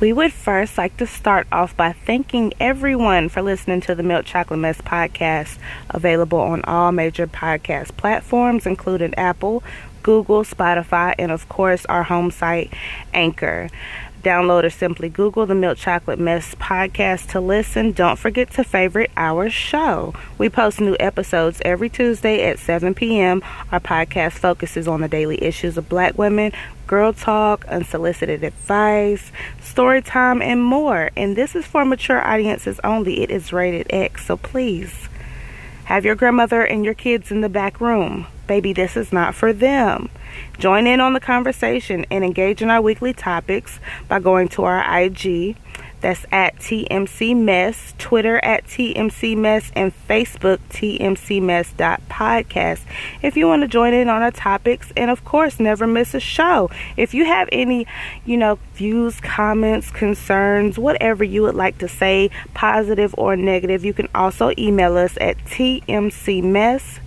We would first like to start off by thanking everyone for listening to the Milk Chocolate Mess podcast, available on all major podcast platforms, including Apple, Google, Spotify, and of course our home site, Anchor. Download or simply Google the Milk Chocolate Mess podcast to listen. Don't forget to favorite our show. We post new episodes every Tuesday at 7 p.m. Our podcast focuses on the daily issues of black women, girl talk, unsolicited advice, story time, and more. And this is for mature audiences only. It is rated X, so please have your grandmother and your kids in the back room. Baby, this is not for them. Join in on the conversation and engage in our weekly topics by going to our IG. That's at TMC Mess, Twitter at TMC Mess, and Facebook TMC Mess podcast. If you want to join in on our topics, and of course, never miss a show. If you have any, you know, views, comments, concerns, whatever you would like to say, positive or negative, you can also email us at tmcmess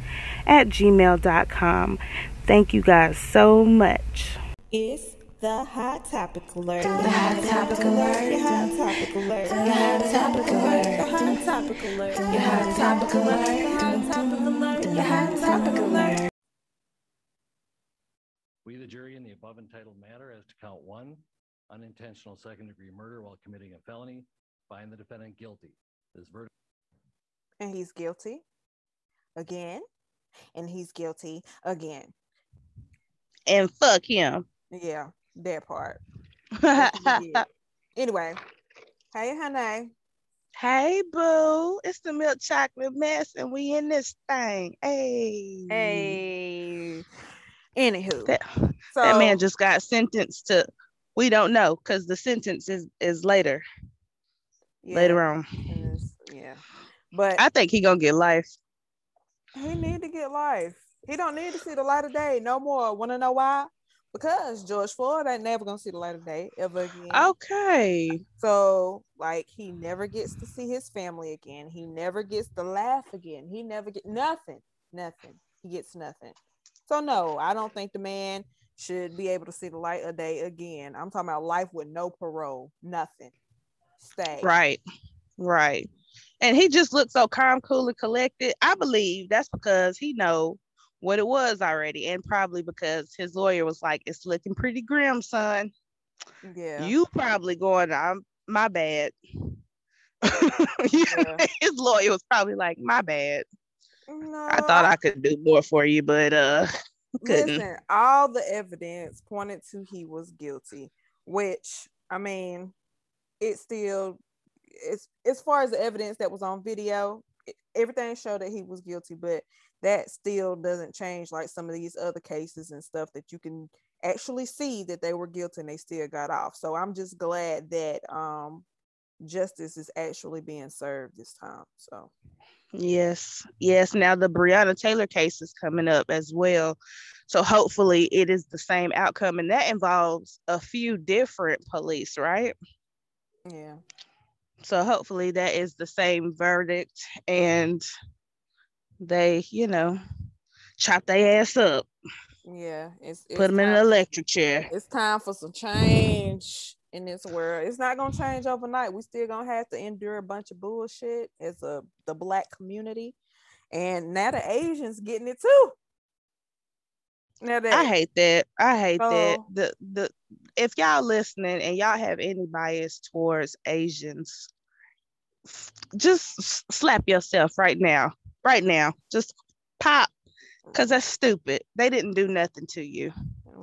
at gmail.com. Thank you guys so much. It's the hot topic alert. The hot topic alert. The hot topic alert. The hot topic alert. The hot topic alert. The hot topic alert. The hot topic alert. The hot topic alert. We, the jury, in the above entitled matter as to count one, unintentional second degree murder while committing a felony, find the defendant guilty. This verdict. And he's guilty again. And he's guilty again and fuck him. Yeah, that part. anyway, hey, honey. Hey, boo. It's the milk chocolate mess, and we in this thing. Hey. Hey. Anywho, that, so, that man just got sentenced to. We don't know because the sentence is is later. Yeah, later on. Yeah, but I think he gonna get life. He need to get life. He don't need to see the light of day no more. Want to know why? Because George Floyd ain't never gonna see the light of day ever again. Okay. So like he never gets to see his family again. He never gets to laugh again. He never get nothing. Nothing. He gets nothing. So no, I don't think the man should be able to see the light of day again. I'm talking about life with no parole, nothing. Stay. Right. Right. And he just looked so calm, cool, and collected. I believe that's because he know what it was already, and probably because his lawyer was like, "It's looking pretty grim, son." Yeah, you probably going. I'm my bad. yeah. his lawyer was probably like, "My bad." No, I thought I could do more for you, but uh, couldn't. Listen, all the evidence pointed to he was guilty, which I mean, it still it's as far as the evidence that was on video, everything showed that he was guilty, but that still doesn't change like some of these other cases and stuff that you can actually see that they were guilty and they still got off. So I'm just glad that um justice is actually being served this time. So yes, yes. Now the Breonna Taylor case is coming up as well. So hopefully it is the same outcome and that involves a few different police, right? Yeah. So hopefully that is the same verdict and they, you know, chop their ass up. Yeah, it's, it's put them in an electric chair. It's time for some change in this world. It's not gonna change overnight. We still gonna have to endure a bunch of bullshit as a the black community, and now the Asians getting it too. Now that I hate that. I hate so, that. The the if y'all listening and y'all have any bias towards Asians, just slap yourself right now right now. Just pop, because that's stupid. They didn't do nothing to you.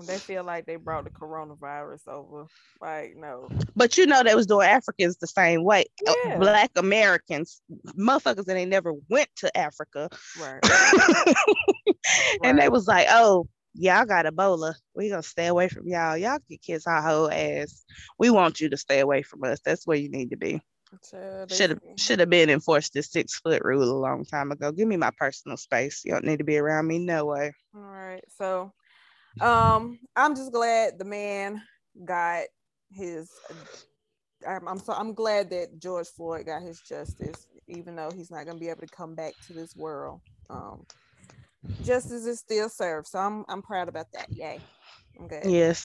They feel like they brought the coronavirus over. Like, no. But you know, they was doing Africans the same way. Uh, yeah. Black Americans, motherfuckers that they never went to Africa. Right. and they was like, oh, y'all got Ebola. We gonna stay away from y'all. Y'all can kiss our whole ass. We want you to stay away from us. That's where you need to be. Should have should have been enforced the six foot rule a long time ago. Give me my personal space. You don't need to be around me. No way. All right. So um I'm just glad the man got his I'm, I'm so I'm glad that George Floyd got his justice, even though he's not gonna be able to come back to this world. Um justice is still served. So I'm I'm proud about that. Yay. I'm good. Yes.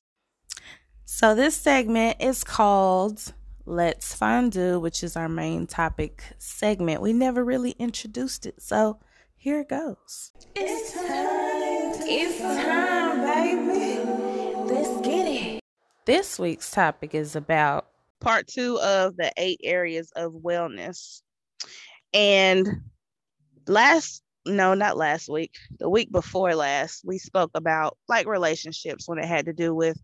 So, this segment is called Let's Fondue, which is our main topic segment. We never really introduced it, so here it goes. It's time. It's time, baby. Let's get it. This week's topic is about part two of the eight areas of wellness. And last, no, not last week, the week before last, we spoke about like relationships when it had to do with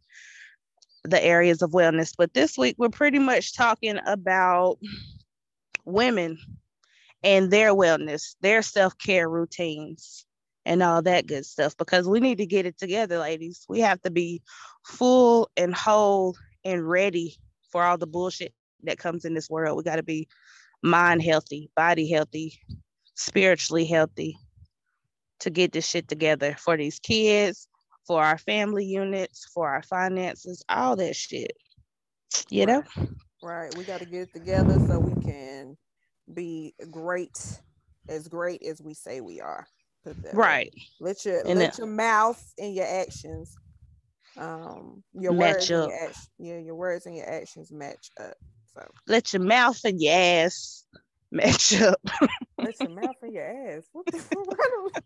the areas of wellness. But this week, we're pretty much talking about women and their wellness, their self care routines, and all that good stuff because we need to get it together, ladies. We have to be full and whole and ready for all the bullshit that comes in this world. We got to be mind healthy, body healthy, spiritually healthy to get this shit together for these kids, for our family units, for our finances, all that shit. You know? Right. We got to get it together so we can be great, as great as we say we are. Right. Let your and let your mouth and your actions, um, your match words up. Your yeah, your words and your actions match up. So let your mouth and your ass match up. let your mouth and your ass. What the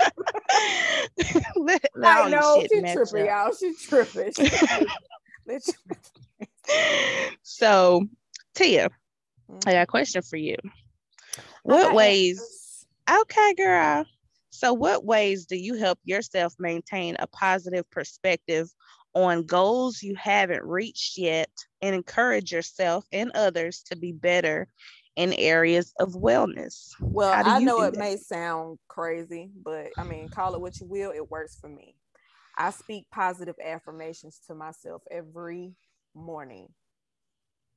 let, let I know she tripping, y'all. She tripping. She tripping. so, Tia, mm-hmm. I got a question for you. What ways? Okay, girl. So, what ways do you help yourself maintain a positive perspective on goals you haven't reached yet and encourage yourself and others to be better in areas of wellness? Well, I know it that? may sound crazy, but I mean, call it what you will, it works for me. I speak positive affirmations to myself every morning.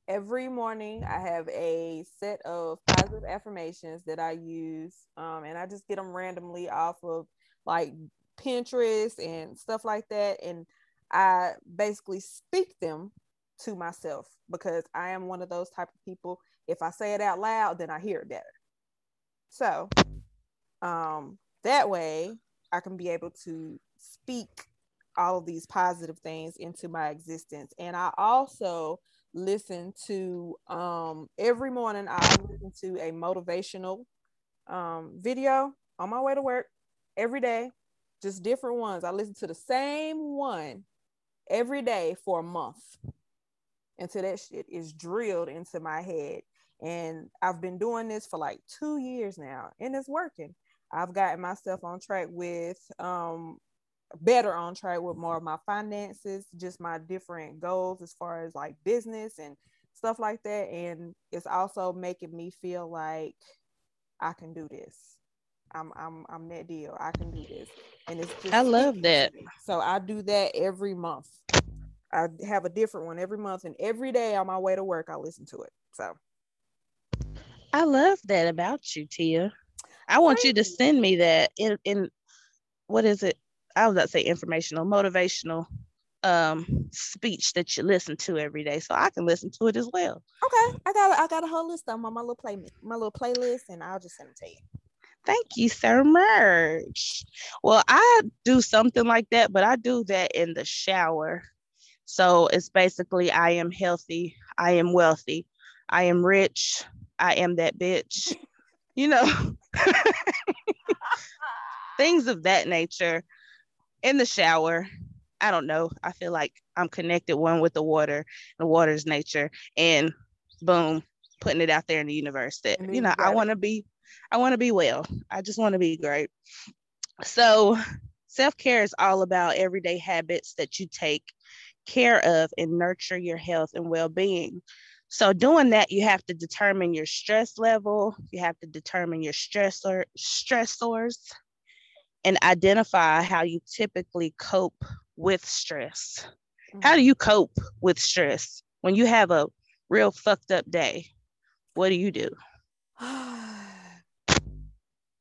Every morning, I have a set of positive affirmations that I use, um, and I just get them randomly off of like Pinterest and stuff like that. And I basically speak them to myself because I am one of those type of people. If I say it out loud, then I hear it better. So um, that way I can be able to speak all of these positive things into my existence. And I also listen to um, every morning I listen to a motivational um, video on my way to work every day, just different ones. I listen to the same one every day for a month until that shit is drilled into my head. And I've been doing this for like two years now, and it's working. I've gotten myself on track with um better on track with more of my finances, just my different goals as far as like business and stuff like that. And it's also making me feel like I can do this. I'm I'm I'm that deal. I can do this. And it's just I love that. So I do that every month. I have a different one every month and every day on my way to work I listen to it. So I love that about you, Tia. I want you to send me that in in what is it? I was about to say informational, motivational um speech that you listen to every day so I can listen to it as well. Okay. I got I got a whole list of them on my little play my little playlist and I'll just send it to you. Thank you so much. Well, I do something like that, but I do that in the shower. So it's basically I am healthy, I am wealthy, I am rich, I am that bitch. you know, things of that nature in the shower. I don't know. I feel like I'm connected one with the water, the water's nature, and boom, putting it out there in the universe that, you know, I want to be I want to be well. I just want to be great. So, self care is all about everyday habits that you take care of and nurture your health and well being. So, doing that, you have to determine your stress level, you have to determine your stressor, stressors, and identify how you typically cope with stress. How mm-hmm. do you cope with stress when you have a real fucked up day? What do you do?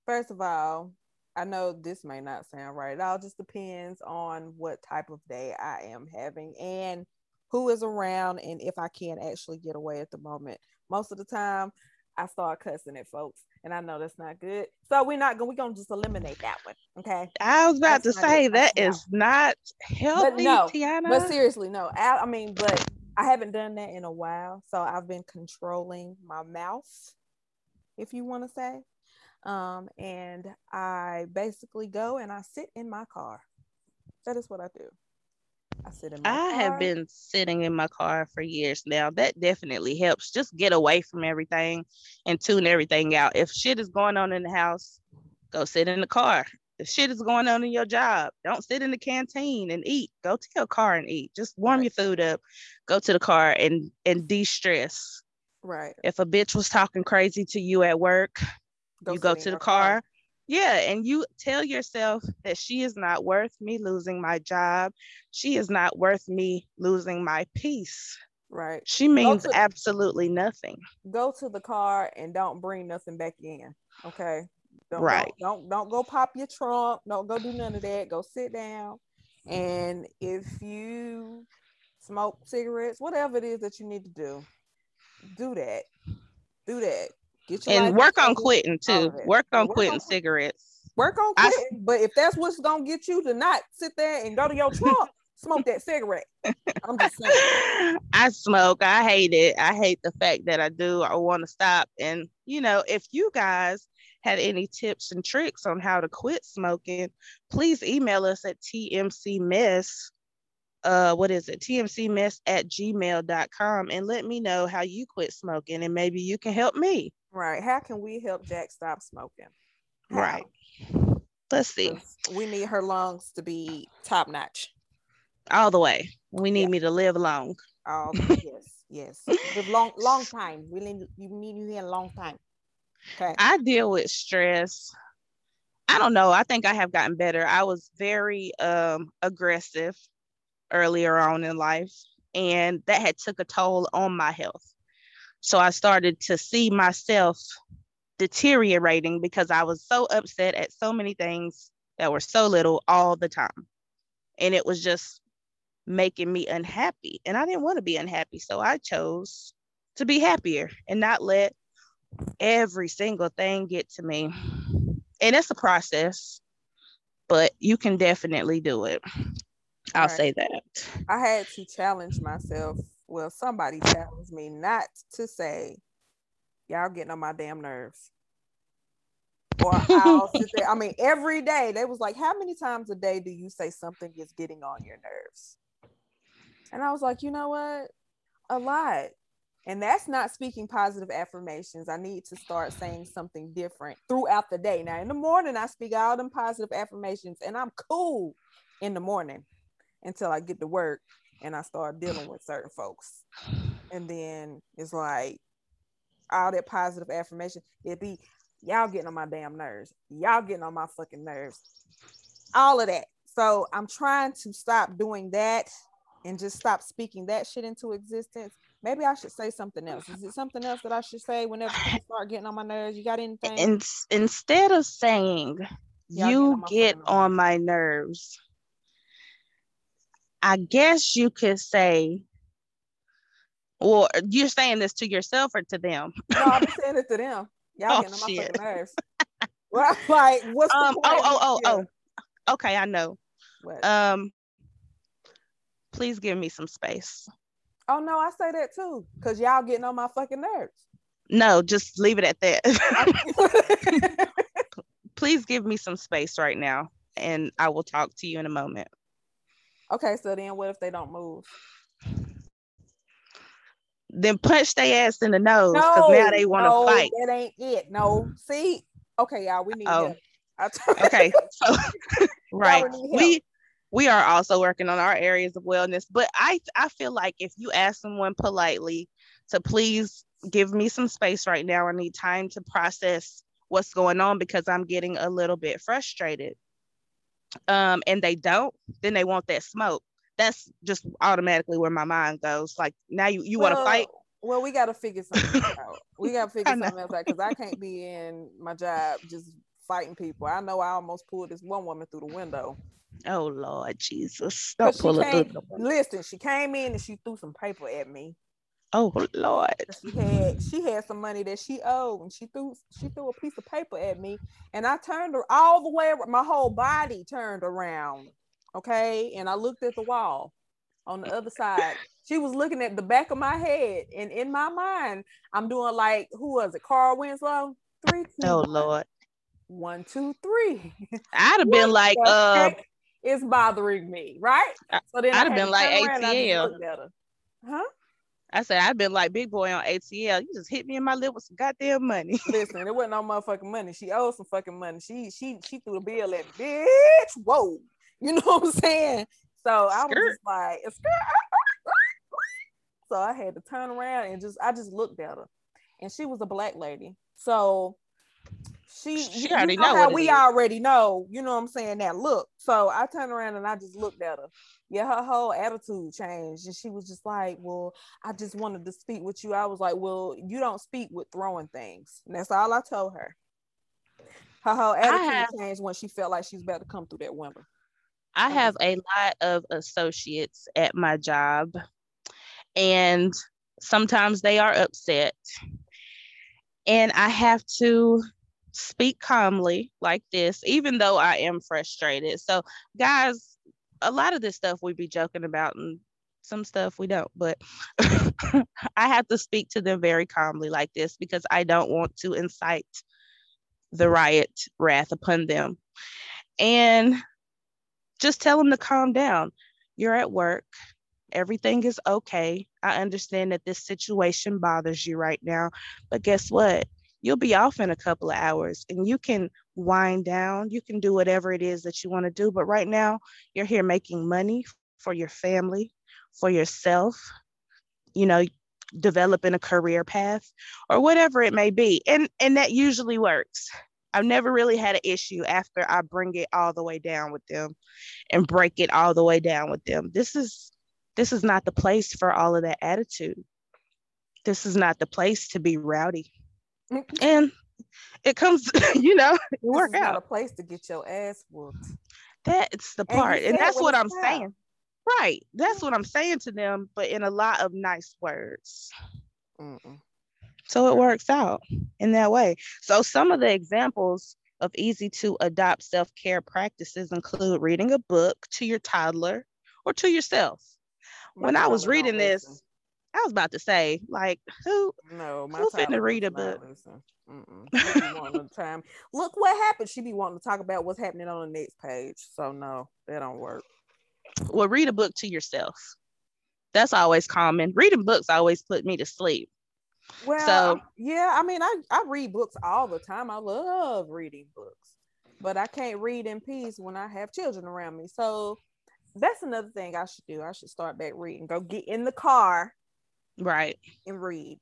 First of all, I know this may not sound right. It all just depends on what type of day I am having and who is around and if I can actually get away at the moment. Most of the time, I start cussing at folks, and I know that's not good. So we're not gonna we're gonna just eliminate that one. Okay. I was about that's to say that is not healthy, but no, Tiana. But seriously, no. I, I mean, but I haven't done that in a while, so I've been controlling my mouth, if you want to say. Um, and I basically go and I sit in my car. That is what I do. I sit in my I car. have been sitting in my car for years now. That definitely helps. Just get away from everything and tune everything out. If shit is going on in the house, go sit in the car. If shit is going on in your job, don't sit in the canteen and eat. Go to your car and eat. Just warm right. your food up. Go to the car and and de-stress. Right. If a bitch was talking crazy to you at work, go you go to the car, car yeah, and you tell yourself that she is not worth me losing my job. She is not worth me losing my peace. Right. She means to, absolutely nothing. Go to the car and don't bring nothing back in. Okay. Don't, right. Don't, don't don't go pop your trunk. Don't go do none of that. Go sit down. And if you smoke cigarettes, whatever it is that you need to do, do that. Do that. And work on quitting too. Work on work quitting on, cigarettes. Work on quitting. I, but if that's what's gonna get you to not sit there and go to your trunk, smoke that cigarette. I'm just saying. I smoke. I hate it. I hate the fact that I do. I want to stop. And you know, if you guys had any tips and tricks on how to quit smoking, please email us at tmcmess uh what is it tmcmess at gmail.com and let me know how you quit smoking and maybe you can help me Right. How can we help Jack stop smoking? How? Right. Let's see. We need her lungs to be top notch. All the way. We need yeah. me to live long. Oh yes, yes. Live long, long time. We need you need you here a long time. Okay. I deal with stress. I don't know. I think I have gotten better. I was very um aggressive earlier on in life, and that had took a toll on my health. So I started to see myself deteriorating because I was so upset at so many things that were so little all the time. And it was just making me unhappy. And I didn't want to be unhappy. So I chose to be happier and not let every single thing get to me. And it's a process, but you can definitely do it. I'll right. say that. I had to challenge myself well, somebody challenged me not to say, y'all getting on my damn nerves. Or I'll sit there. I mean, every day they was like, How many times a day do you say something is getting on your nerves? And I was like, you know what? A lot. And that's not speaking positive affirmations. I need to start saying something different throughout the day. Now, in the morning, I speak all them positive affirmations and I'm cool in the morning until I get to work and I start dealing with certain folks. And then it's like all that positive affirmation, it be y'all getting on my damn nerves. Y'all getting on my fucking nerves. All of that. So I'm trying to stop doing that and just stop speaking that shit into existence. Maybe I should say something else. Is it something else that I should say whenever people start getting on my nerves? You got anything? In- instead of saying Y'all you get on, get on my nerves, I guess you could say, well, you're saying this to yourself or to them? No, I'm saying it to them. Y'all oh, getting on my fucking nerves. well, like, what's um, the point? Oh, oh, oh, oh. Okay, I know. What? Um, please give me some space. Oh no, I say that too, cause y'all getting on my fucking nerves. No, just leave it at that. please give me some space right now, and I will talk to you in a moment. Okay, so then what if they don't move? Then punch their ass in the nose because no, now they want to no, fight. That ain't it. No, see, okay, y'all, we need oh. okay, so right, we we are also working on our areas of wellness, but I I feel like if you ask someone politely to please give me some space right now, I need time to process what's going on because I'm getting a little bit frustrated um, and they don't, then they want that smoke. That's just automatically where my mind goes. Like now you, you well, want to fight. Well, we got to figure something out. We got to figure something else out because I can't be in my job just fighting people. I know I almost pulled this one woman through the window. Oh Lord Jesus! Don't pull it through. Listen, she came in and she threw some paper at me. Oh Lord. She had she had some money that she owed and she threw she threw a piece of paper at me and I turned her all the way my whole body turned around. Okay. And I looked at the wall on the other side. She was looking at the back of my head. And in my mind, I'm doing like who was it? Carl Winslow? Three, two, oh one. Lord. One, two, three. I'd have been like uh it's bothering me, right? So then I'd have been like ATL. Huh? I said, I've been like Big Boi on ATL. You just hit me in my lip with some goddamn money. Listen, it wasn't no motherfucking money. She owed some fucking money. She she she threw a bill at bitch. Whoa. You know what I'm saying? So I was just like, so I had to turn around and just I just looked at her. And she was a black lady. So she, she you already know, know how we is. already know, you know what I'm saying, that look. So I turned around and I just looked at her. Yeah, her whole attitude changed. And she was just like, Well, I just wanted to speak with you. I was like, Well, you don't speak with throwing things. And that's all I told her. Her whole attitude have, changed when she felt like she's about to come through that window. I have a lot of associates at my job, and sometimes they are upset. And I have to speak calmly like this, even though I am frustrated. So, guys, a lot of this stuff we be joking about, and some stuff we don't, but I have to speak to them very calmly like this because I don't want to incite the riot wrath upon them. And just tell them to calm down. You're at work. Everything is okay. I understand that this situation bothers you right now, but guess what? You'll be off in a couple of hours and you can wind down. You can do whatever it is that you want to do. But right now, you're here making money for your family, for yourself, you know, developing a career path or whatever it may be. And and that usually works. I've never really had an issue after I bring it all the way down with them and break it all the way down with them. This is this is not the place for all of that attitude. This is not the place to be rowdy and it comes, you know, it work out. a place to get your ass whooped. That's the part, and, and that's what I'm saying. Right, that's mm. what I'm saying to them, but in a lot of nice words. Mm-mm. So it works out in that way. So some of the examples of easy to adopt self care practices include reading a book to your toddler or to yourself. My when I was reading this, I was about to say, like, who? No, my who finna read a book? time. Look what happened. She be wanting to talk about what's happening on the next page. So no, that don't work. Well, read a book to yourself. That's always common. Reading books always put me to sleep. Well, so yeah, I mean, I I read books all the time. I love reading books, but I can't read in peace when I have children around me. So that's another thing I should do. I should start back reading. Go get in the car Right. And read.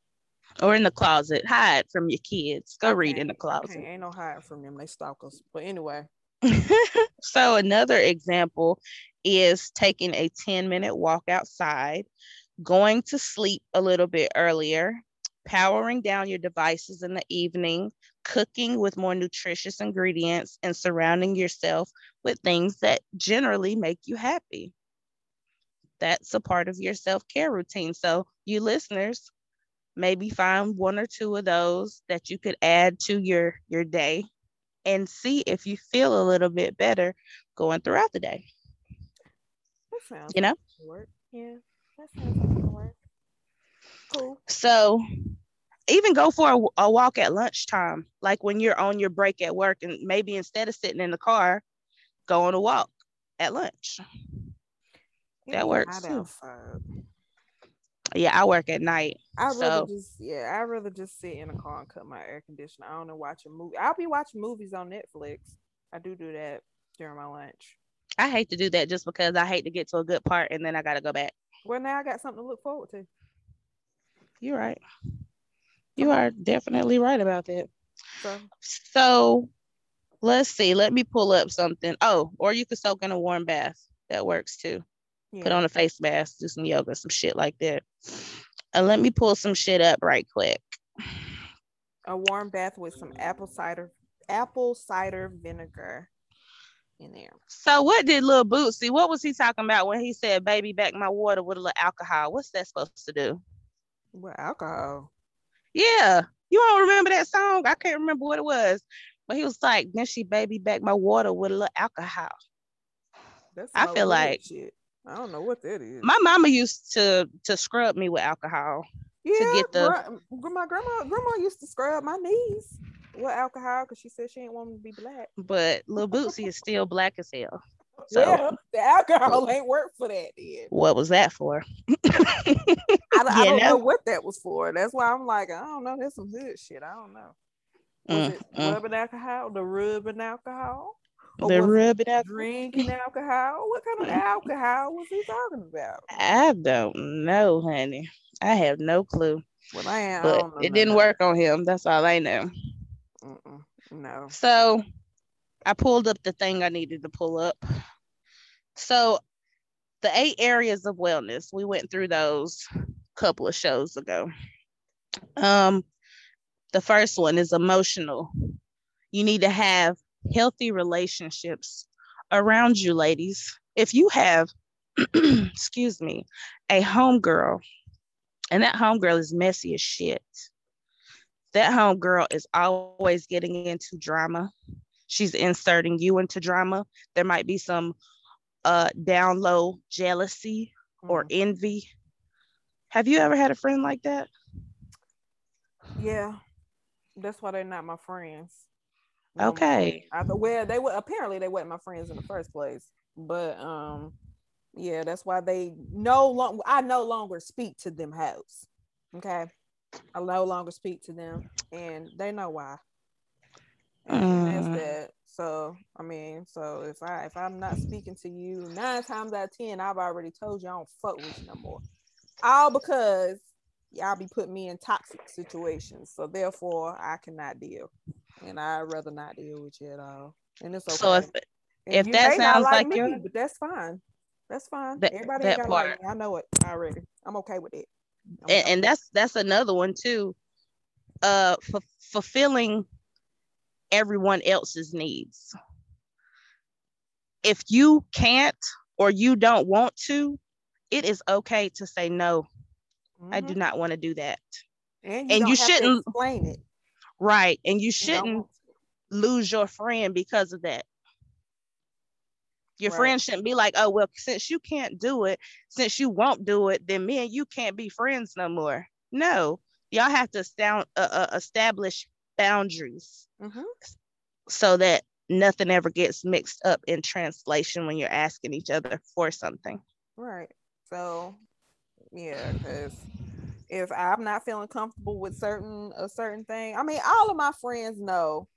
Or in the closet. Hide from your kids. Go okay. read in the closet. Okay. Ain't no hide from them. They stalk us. But anyway. so another example is taking a 10 minute walk outside, going to sleep a little bit earlier, powering down your devices in the evening, cooking with more nutritious ingredients, and surrounding yourself with things that generally make you happy that's a part of your self-care routine. So you listeners, maybe find one or two of those that you could add to your your day and see if you feel a little bit better going throughout the day. That sounds you know? Work. Yeah, that sounds like work. Cool. So even go for a, a walk at lunchtime, like when you're on your break at work, and maybe instead of sitting in the car, go on a walk at lunch that works too. Yeah, I work at night. I so. rather just yeah, I rather just sit in a car and cut my air conditioner. I don't know watch a movie. I'll be watching movies on Netflix. I do do that during my lunch. I hate to do that just because I hate to get to a good part and then I gotta go back. Well, now I got something to look forward to. You're right. You are definitely right about that. So, so let's see. Let me pull up something. Oh, or you could soak in a warm bath. That works too yeah. put on a face mask, do some yoga, some shit like that. And let me pull some shit up right quick. A warm bath with some apple cider, apple cider vinegar in there. So what did little Bootsy? What was he talking about when he said, "Baby, back my water with a little alcohol"? What's that supposed to do? With alcohol? Yeah. You don't remember that song? I can't remember what it was. But he was like, then she baby back my water with a little alcohol. That's I feel like shit. I don't know what that is. My mama used to to scrub me with alcohol. Yeah, to get the my grandma grandma used to scrub my knees with alcohol because she said she didn't want me to be black. But little Bootsy is still black as hell. So, yeah, the alcohol ain't work for that. Then what was that for? I, I don't know? know what that was for. That's why I'm like, I don't know. That's some hood shit. I don't know. Was mm, it mm. rubbing alcohol? The rubbing alcohol? The rubbing? Drinking alcohol? What kind of alcohol was he talking about? I don't know, honey. I have no clue. Well, I am. But I it didn't work on him. That's all I know. Mm-mm, no. So I pulled up the thing I needed to pull up. So the eight areas of wellness, we went through those a couple of shows ago. Um, the first one is emotional. You need to have healthy relationships around you, ladies. If you have, excuse me, a homegirl, and that homegirl is messy as shit. That homegirl is always getting into drama. She's inserting you into drama. There might be some uh down low jealousy or mm. envy. Have you ever had a friend like that? Yeah. That's why they're not my friends. Okay. I, well, they were apparently they weren't my friends in the first place. But um yeah, that's why they no longer I no longer speak to them house. Okay. I no longer speak to them and they know why. And mm. that's that. So I mean, so if I if I'm not speaking to you nine times out of ten, I've already told you I don't fuck with you no more. All because y'all be putting me in toxic situations. So therefore I cannot deal. And I'd rather not deal with you at all. And it's okay. So if and if that sounds like, like you but that's fine. That's fine. That, Everybody that got part. Like I know it already. I'm okay with it. And, and, that's that's another one too. Uh, f- fulfilling everyone else's needs. If you can't or you don't want to, it is okay to say no. Mm-hmm. I do mm-hmm. not want to do that. And you, and you shouldn't explain it. Right. And you shouldn't you lose your friend because of that. Your right. friend shouldn't be like, oh, well, since you can't do it, since you won't do it, then me and you can't be friends no more. No, y'all have to sound, uh, uh, establish boundaries mm-hmm. so that nothing ever gets mixed up in translation when you're asking each other for something. Right. So, yeah, because if I'm not feeling comfortable with certain a certain thing, I mean, all of my friends know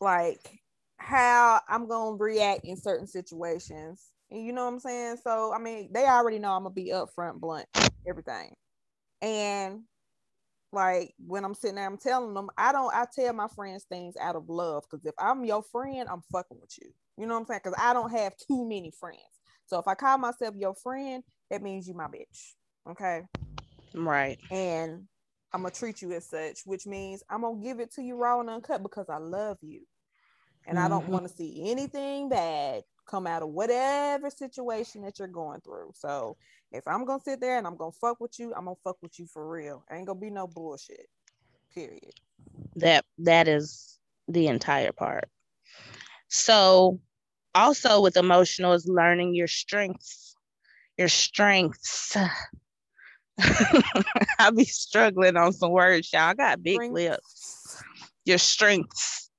like how I'm gonna react in certain situations. And you know what I'm saying? So I mean, they already know I'm gonna be upfront, blunt, everything. And like when I'm sitting there, I'm telling them, I don't I tell my friends things out of love. Cause if I'm your friend, I'm fucking with you. You know what I'm saying? Because I don't have too many friends. So if I call myself your friend, that means you my bitch. Okay. Right. And I'm gonna treat you as such, which means I'm gonna give it to you raw and uncut because I love you. And mm-hmm. I don't mm-hmm. want to see anything bad come out of whatever situation that you're going through. So if I'm gonna sit there and I'm gonna fuck with you, I'm gonna fuck with you for real. Ain't gonna be no bullshit. Period. That that is the entire part. So also with emotional is learning your strengths. Your strengths. I'll be struggling on some words, y'all. I got big strengths. lips. Your strengths.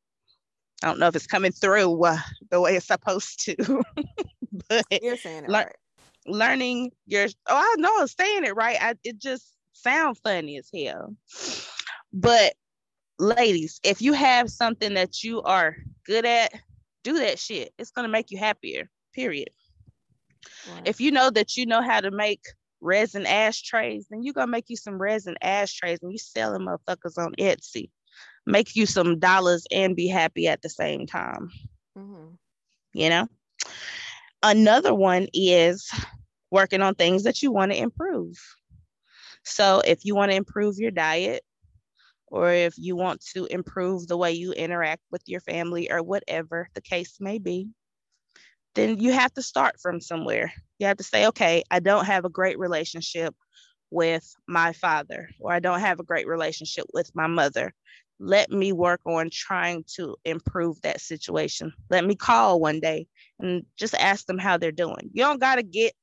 I don't know if it's coming through uh, the way it's supposed to, but you're saying it le- right. learning your oh I know I'm saying it right. I, it just sounds funny as hell. But ladies, if you have something that you are good at, do that shit. It's gonna make you happier. Period. Right. If you know that you know how to make resin ashtrays, then you're gonna make you some resin ashtrays and you sell them motherfuckers on Etsy make you some dollars and be happy at the same time. Mm-hmm. You know? Another one is working on things that you want to improve. So if you want to improve your diet, or if you want to improve the way you interact with your family, or whatever the case may be, then you have to start from somewhere. You have to say, okay, I don't have a great relationship with my father or I don't have a great relationship with my mother. Let me work on trying to improve that situation. Let me call one day and just ask them how they're doing. You don't got to get,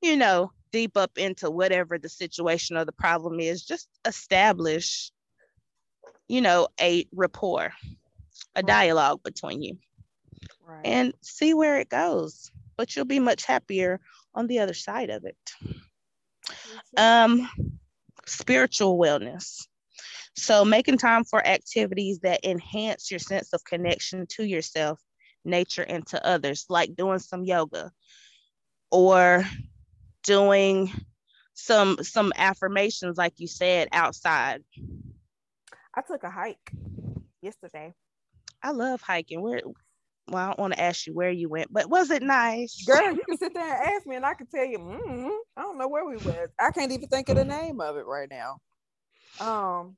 you know, deep up into whatever the situation or the problem is. Just establish, you know, a rapport, a dialogue between you, right. and see where it goes. But you'll be much happier on the other side of it. Um, spiritual wellness. So, making time for activities that enhance your sense of connection to yourself, nature, and to others, like doing some yoga or doing some some affirmations like you said outside i took a hike yesterday i love hiking where well, I don't want to ask you where you went, but was it nice? Girl, you can sit there and ask me, and I can tell you, mm-hmm, I don't know where we went. I can't even think of the name of it right now. Um,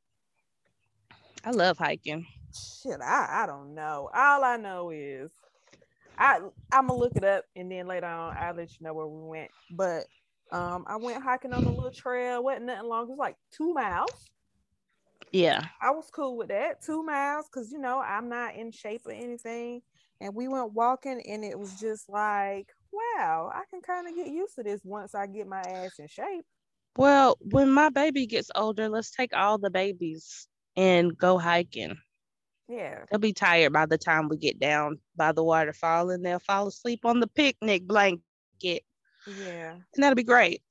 I love hiking. Shit, I, I don't know. All I know is I I'm gonna look it up, and then later on I'll let you know where we went. But um, I went hiking on a little trail. wasn't nothing long. It was like two miles. Yeah, I was cool with that. Two miles, cause you know I'm not in shape or anything and we went walking and it was just like wow i can kind of get used to this once i get my ass in shape. Well when my baby gets older let's take all the babies and go hiking. Yeah. They'll be tired by the time we get down by the waterfall and they'll fall asleep on the picnic blanket. Yeah. And that'll be great.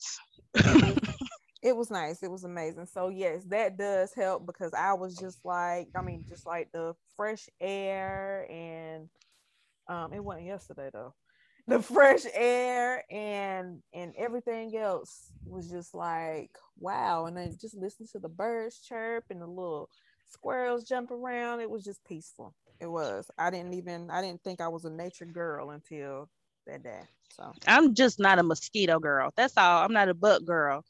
It was nice. It was amazing. So yes that does help because i was just like i mean just like the fresh air and um, it wasn't yesterday though. The fresh air and and everything else was just like wow. And then just listen to the birds chirp and the little squirrels jump around. It was just peaceful. It was. I didn't even I didn't think I was a nature girl until that day. So I'm just not a mosquito girl. That's all. I'm not a bug girl.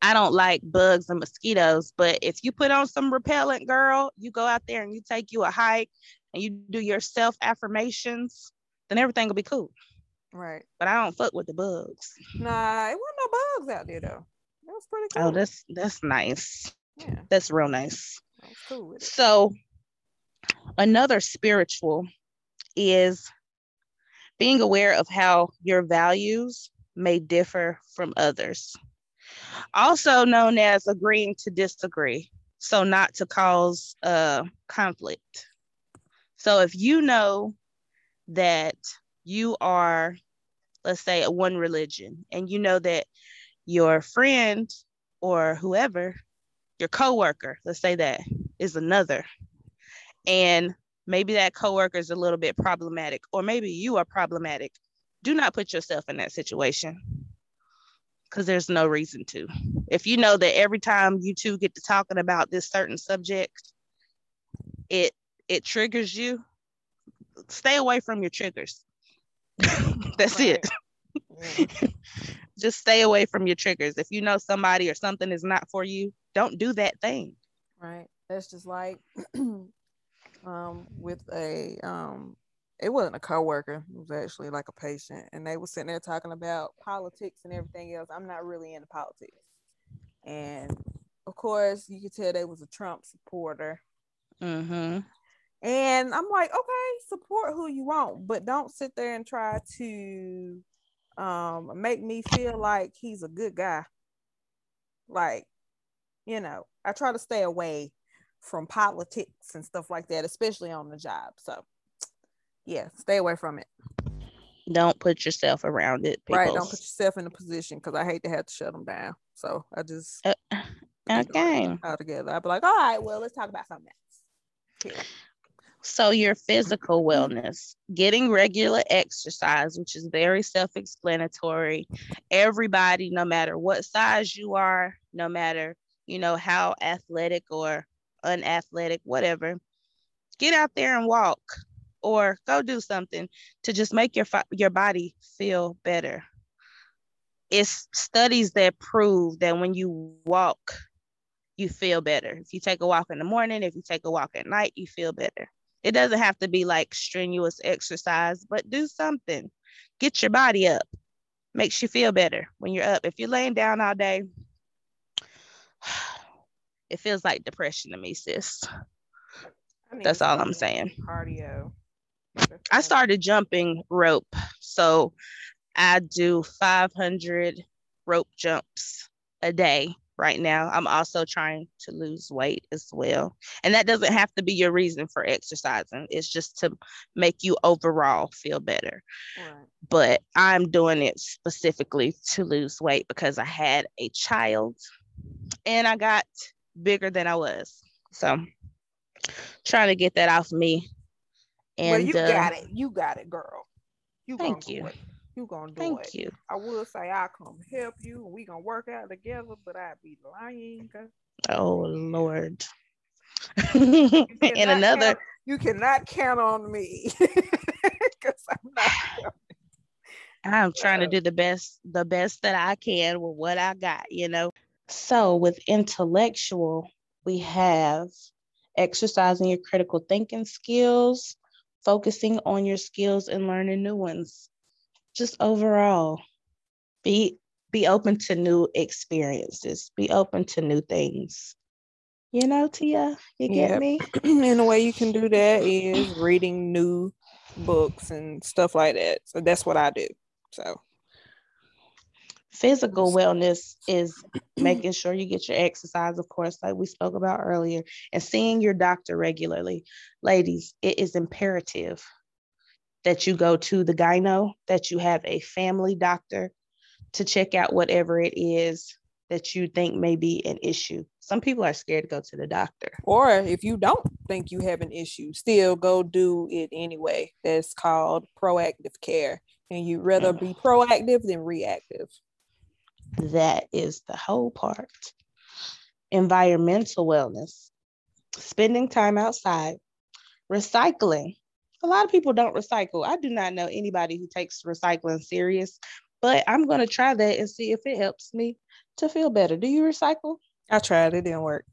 I don't like bugs and mosquitoes, but if you put on some repellent, girl, you go out there and you take you a hike and you do your self affirmations, then everything will be cool. Right. But I don't fuck with the bugs. Nah, it wasn't no bugs out there though. That was pretty oh, cool. Oh, that's that's nice. Yeah. That's real nice. That's cool so another spiritual is being aware of how your values may differ from others. Also known as agreeing to disagree. So not to cause uh, conflict. So if you know that you are, let's say, one religion, and you know that your friend or whoever, your coworker, let's say that, is another, and maybe that coworker is a little bit problematic, or maybe you are problematic, do not put yourself in that situation because there's no reason to. If you know that every time you two get to talking about this certain subject, it it triggers you, stay away from your triggers. That's right. it. Yeah. Just stay away from your triggers. If you know somebody or something is not for you, don't do that thing. Right. That's just like um with a um it wasn't a coworker, it was actually like a patient, and they were sitting there talking about politics and everything else. I'm not really into politics. And of course, you could tell they was a Trump supporter. Mm-hmm. And I'm like, okay, support who you want, but don't sit there and try to um, make me feel like he's a good guy. Like, you know, I try to stay away from politics and stuff like that, especially on the job. So, yeah, stay away from it. Don't put yourself around it. Peoples. Right. Don't put yourself in a position because I hate to have to shut them down. So I just uh, okay all together. I'd be like, all right, well, let's talk about something else. Here. So, your physical mm-hmm. wellness, getting regular exercise, which is very self explanatory. Everybody, no matter what size you are, no matter, you know, how athletic or unathletic, whatever, get out there and walk or go do something to just make your your body feel better. It's studies that prove that when you walk, you feel better. If you take a walk in the morning, if you take a walk at night, you feel better. It doesn't have to be like strenuous exercise, but do something. Get your body up. Makes you feel better when you're up. If you're laying down all day, it feels like depression to me, sis. That's all I'm saying. Cardio. I started jumping rope. So I do 500 rope jumps a day right now. I'm also trying to lose weight as well. And that doesn't have to be your reason for exercising, it's just to make you overall feel better. Right. But I'm doing it specifically to lose weight because I had a child and I got bigger than I was. So trying to get that off me. And well, you uh, got it. You got it, girl. You thank you. It. You gonna do thank it. you. I will say I'll come help you and we gonna work out together, but I'd be lying. Oh Lord. and another count, you cannot count on me because I'm not I'm trying to do the best the best that I can with what I got, you know. So with intellectual, we have exercising your critical thinking skills, focusing on your skills and learning new ones. Just overall, be be open to new experiences, be open to new things. You know, Tia, you get yep. me? and the way you can do that is reading new books and stuff like that. So that's what I do. So Physical wellness is making sure you get your exercise, of course, like we spoke about earlier, and seeing your doctor regularly. Ladies, it is imperative that you go to the gyno, that you have a family doctor to check out whatever it is that you think may be an issue. Some people are scared to go to the doctor. Or if you don't think you have an issue, still go do it anyway. That's called proactive care. And you'd rather be mm-hmm. proactive than reactive. That is the whole part. Environmental wellness, spending time outside, recycling. A lot of people don't recycle. I do not know anybody who takes recycling serious, but I'm going to try that and see if it helps me to feel better. Do you recycle? I tried, it didn't work.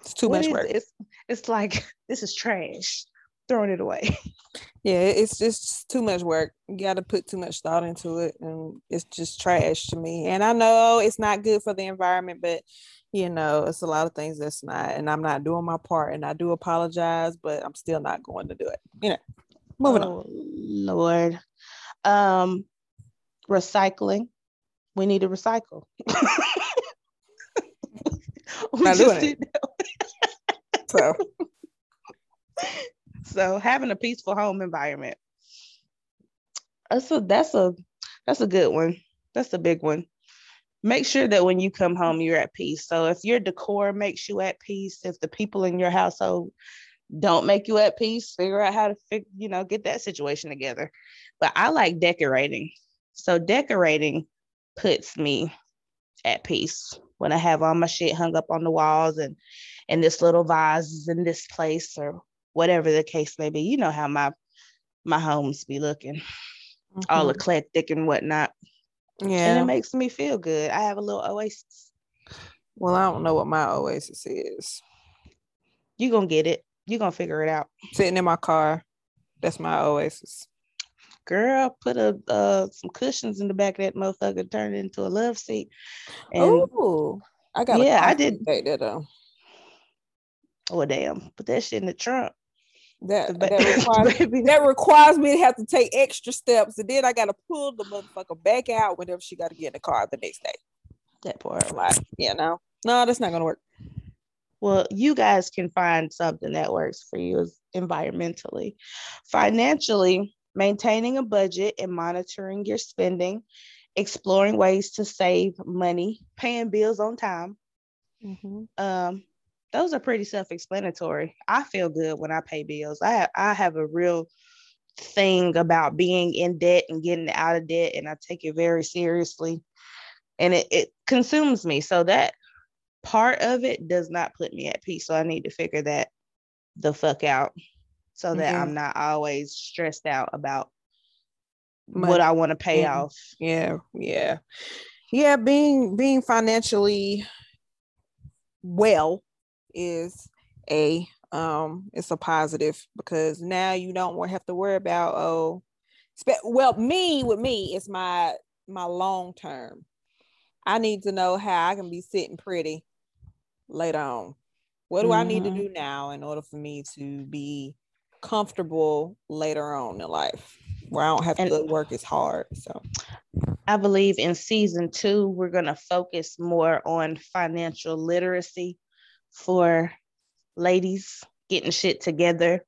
It's too what much work. It? It's, it's like this is trash throwing it away. Yeah, it's just too much work. You got to put too much thought into it, and it's just trash to me. And I know it's not good for the environment, but you know, it's a lot of things that's not. And I'm not doing my part, and I do apologize, but I'm still not going to do it. You know, moving oh, on. Lord, um, recycling. We need to recycle. not doing it. so so having a peaceful home environment. That's a that's a that's a good one. That's a big one. Make sure that when you come home, you're at peace. So if your decor makes you at peace, if the people in your household don't make you at peace, figure out how to fig- you know, get that situation together. But I like decorating. So decorating puts me at peace when I have all my shit hung up on the walls and and this little vase is in this place or whatever the case may be. You know how my my homes be looking, mm-hmm. all eclectic and whatnot. Yeah, and it makes me feel good. I have a little oasis. Well, I don't know what my oasis is. You're gonna get it. You're gonna figure it out. Sitting in my car. That's my oasis. Girl, put a uh, some cushions in the back of that motherfucker, turn it into a love seat. Oh, I got. Yeah, I did. That though. Oh damn! Put that shit in the trunk. That that requires, that requires me to have to take extra steps, and then I got to pull the motherfucker back out whenever she got to get in the car the next day. That part, like, yeah, no, no, that's not gonna work. Well, you guys can find something that works for you environmentally, financially, maintaining a budget and monitoring your spending, exploring ways to save money, paying bills on time. Mm-hmm. Um, those are pretty self-explanatory. I feel good when I pay bills. I have, I have a real thing about being in debt and getting out of debt, and I take it very seriously, and it, it consumes me. So that part of it does not put me at peace. So I need to figure that the fuck out, so that mm-hmm. I'm not always stressed out about Money. what I want to pay yeah. off. Yeah, yeah, yeah. Being being financially well is a um it's a positive because now you don't have to worry about oh well me with me it's my my long term I need to know how I can be sitting pretty later on. What do mm-hmm. I need to mm-hmm. do now in order for me to be comfortable later on in life where I don't have and to work as hard? So I believe in season two, we're going to focus more on financial literacy for ladies getting shit together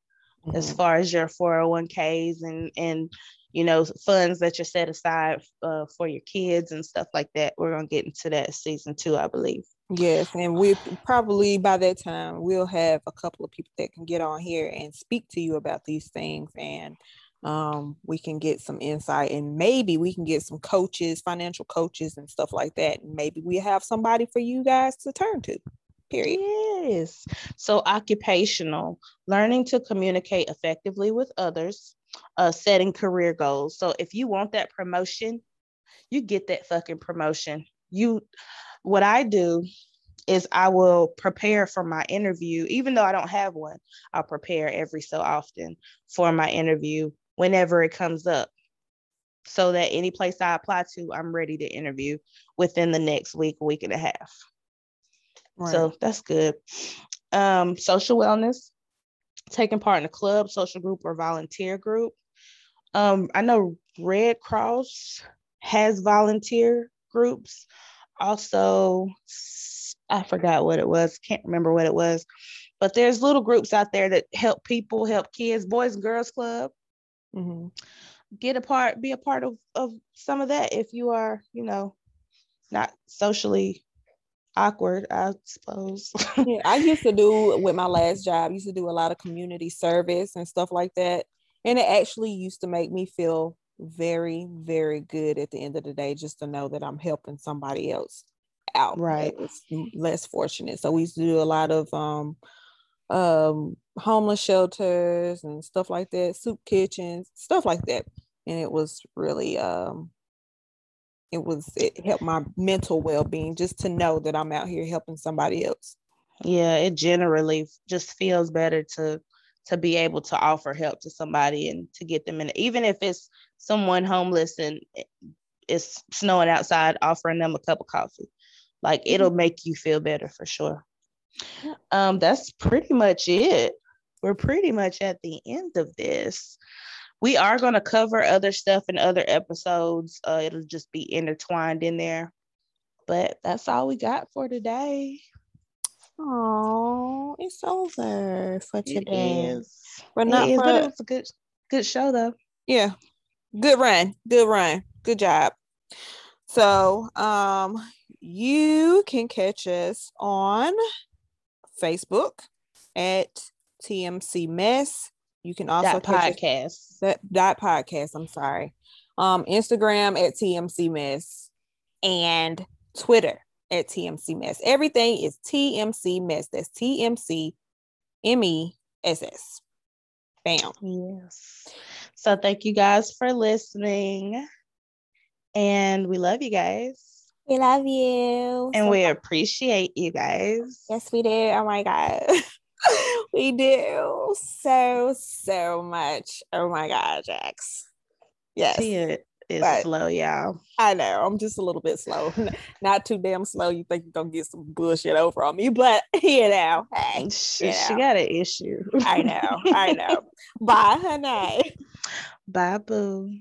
mm-hmm. as far as your 401ks and, and, you know, funds that you're set aside uh, for your kids and stuff like that. We're going to get into that season two, I believe. Yes, and we probably by that time we'll have a couple of people that can get on here and speak to you about these things and um, we can get some insight and maybe we can get some coaches, financial coaches, and stuff like that. And maybe we have somebody for you guys to turn to. Period. Yes. So, occupational, learning to communicate effectively with others, uh, setting career goals. So, if you want that promotion, you get that fucking promotion. You, what I do is I will prepare for my interview, even though I don't have one. I'll prepare every so often for my interview whenever it comes up so that any place I apply to, I'm ready to interview within the next week, week and a half. Right. So that's good. Um, social wellness, taking part in a club, social group, or volunteer group. Um, I know Red Cross has volunteer groups. Also, I forgot what it was, can't remember what it was, but there's little groups out there that help people, help kids, Boys and Girls Club. Mm-hmm. Get a part, be a part of, of some of that if you are, you know, not socially awkward, I suppose. yeah, I used to do with my last job, used to do a lot of community service and stuff like that. And it actually used to make me feel very, very good at the end of the day, just to know that I'm helping somebody else out. Right. less fortunate. So we used to do a lot of um um, homeless shelters and stuff like that, soup kitchens, stuff like that. And it was really, um, it was, it helped my mental well being just to know that I'm out here helping somebody else. Yeah, it generally just feels better to to be able to offer help to somebody and to get them in even if it's someone homeless and it's snowing outside offering them a cup of coffee like it'll mm-hmm. make you feel better for sure um, that's pretty much it. We're pretty much at the end of this. We are going to cover other stuff in other episodes. Uh, it'll just be intertwined in there. But that's all we got for today. Oh, it's over for today. But not it is, for... but it was a good good show though. Yeah. Good run. Good run. Good job. So um you can catch us on Facebook at TMC Mess. You can also that podcast. That dot podcast. I'm sorry. Um, Instagram at TMC Mess and Twitter at TMC Mess. Everything is TMC Mess. That's TMC M E S S. Bam. Yes. So thank you guys for listening. And we love you guys. We love you. And so we appreciate you guys. Yes, we do. Oh my God. we do so, so much. Oh my God, Jax. Yes. It is but slow, y'all. I know. I'm just a little bit slow. Not too damn slow. You think you're to get some bullshit over on me, but you know, hey. She, you know. she got an issue. I know. I know. Bye, honey. Bye, boo.